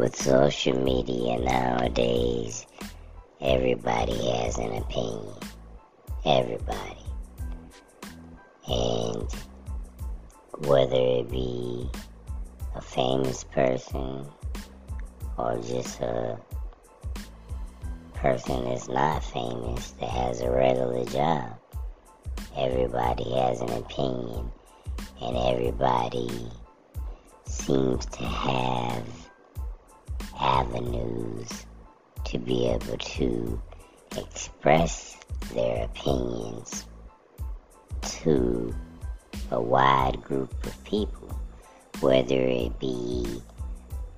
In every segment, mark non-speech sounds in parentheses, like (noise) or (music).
with social media nowadays, everybody has an opinion. Everybody. And whether it be a famous person or just a person that's not famous that has a regular job, everybody has an opinion and everybody seems to have avenues to be able to express their opinions to a wide group of people, whether it be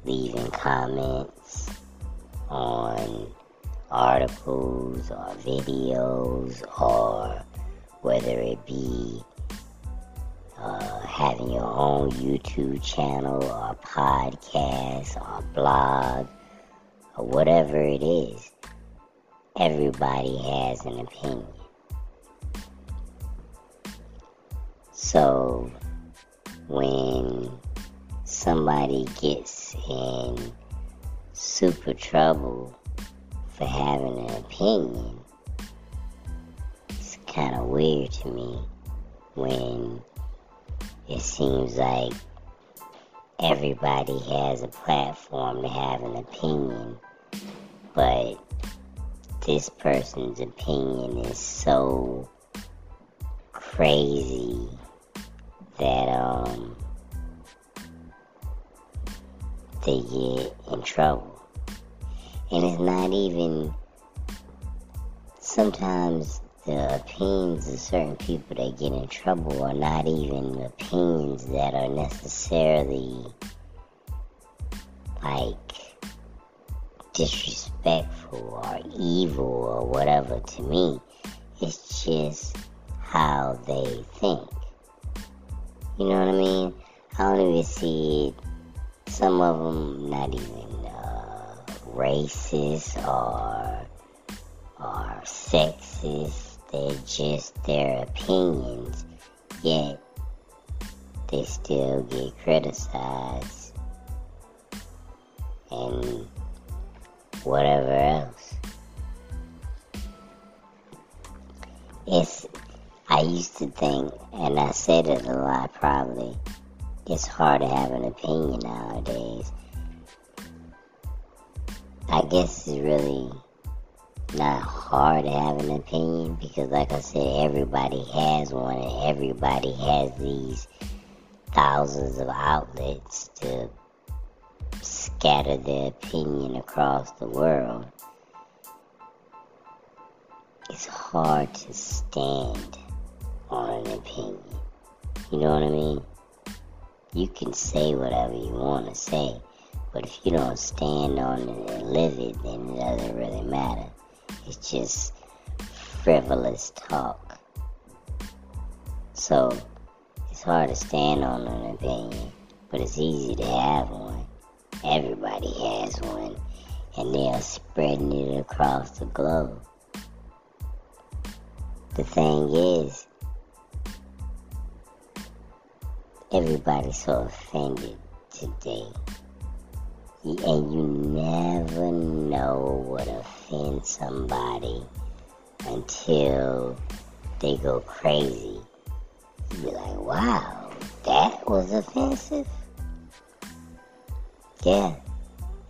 leaving comments on articles or videos, or whether it be own YouTube channel or podcast or blog or whatever it is, everybody has an opinion. So when somebody gets in super trouble for having an opinion, it's kind of weird to me when it seems like everybody has a platform to have an opinion, but this person's opinion is so crazy that um they get in trouble. And it's not even sometimes the opinions of certain people that get in trouble are not even opinions that are necessarily like disrespectful or evil or whatever to me. It's just how they think. You know what I mean? I don't even see it. Some of them not even uh, racist or or sexist they're just their opinions, yet they still get criticized and whatever else. It's, I used to think, and I said it a lot probably, it's hard to have an opinion nowadays. I guess it's really not hard to have an opinion because, like I said, everybody has one and everybody has these thousands of outlets to scatter their opinion across the world. It's hard to stand on an opinion. You know what I mean? You can say whatever you want to say, but if you don't stand on it and live it, then it doesn't really matter. It's just frivolous talk. So it's hard to stand on an opinion, but it's easy to have one. Everybody has one, and they are spreading it across the globe. The thing is, everybody's so offended today. And you never know what offends somebody until they go crazy. You be like, wow, that was offensive. Yeah.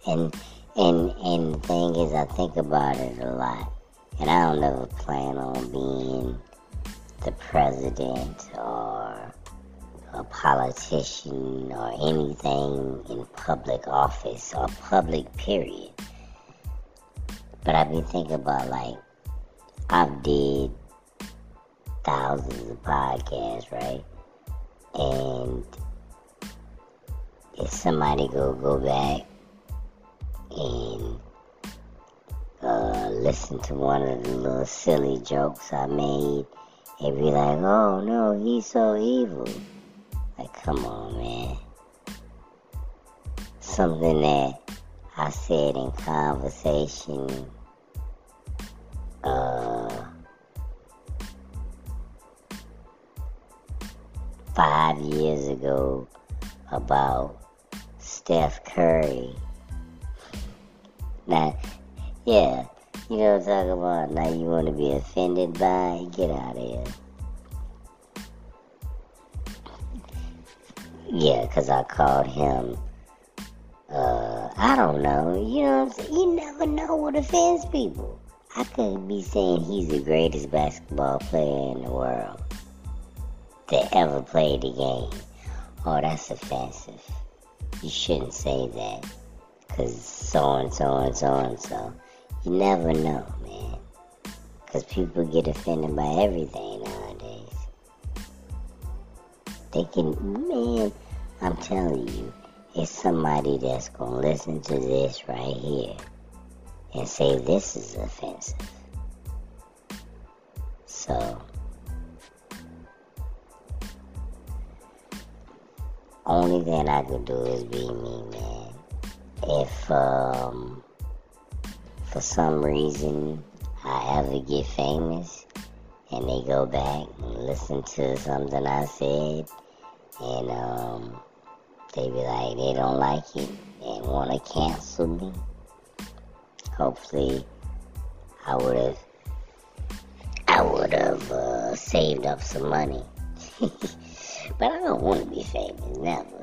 And and and the thing is I think about it a lot. And I don't ever plan on being the president or a politician or anything in public office or public period. But I've been thinking about like I've did thousands of podcasts, right? And if somebody go go back and uh, listen to one of the little silly jokes I made, and be like, "Oh no, he's so evil." Like, come on, man. Something that I said in conversation uh, five years ago about Steph Curry Now, yeah, you know what I'm talking about? Now you want to be offended by it? Get out of here. Yeah, because I called him, uh, I don't know. You know what I'm saying? You never know what offends people. I could be saying he's the greatest basketball player in the world that ever played the game. Oh, that's offensive. You shouldn't say that. Because so and so and so and so. You never know, man. Because people get offended by everything nowadays. They can, man, I'm telling you, it's somebody that's going to listen to this right here and say this is offensive. So, only thing I can do is be me, man. If, um, for some reason I ever get famous and they go back and listen to something I said and, um, they be like they don't like it and want to cancel me. Hopefully, I would have I would have uh, saved up some money. (laughs) but I don't want to be famous, never.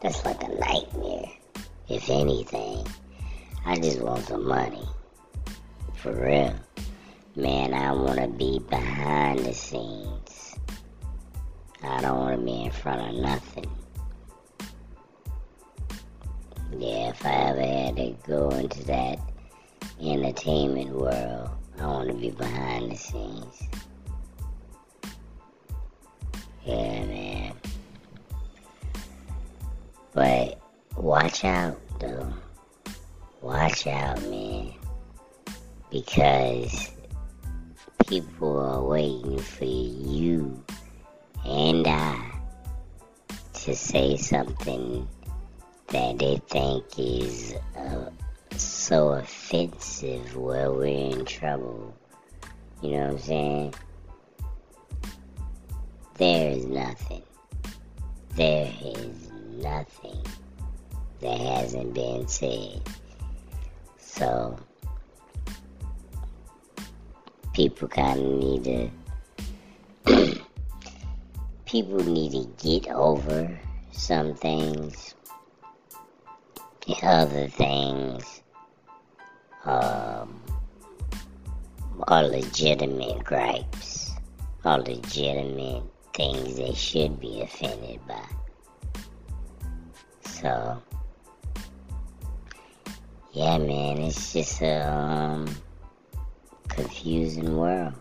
That's like a nightmare. If anything, I just want some money. For real. Man, I want to be behind the scenes. I don't want to be in front of nothing. Yeah, if I ever had to go into that entertainment world, I want to be behind the scenes. Yeah, man. But watch out, though. Watch out, man. Because people are waiting for you and I to say something that they think is uh, so offensive where we're in trouble. You know what I'm saying? There is nothing. There is nothing that hasn't been said. So, people kind of need to. (clears throat) people need to get over some things the other things um, are legitimate gripes, are legitimate things they should be offended by. So, yeah, man, it's just a um, confusing world.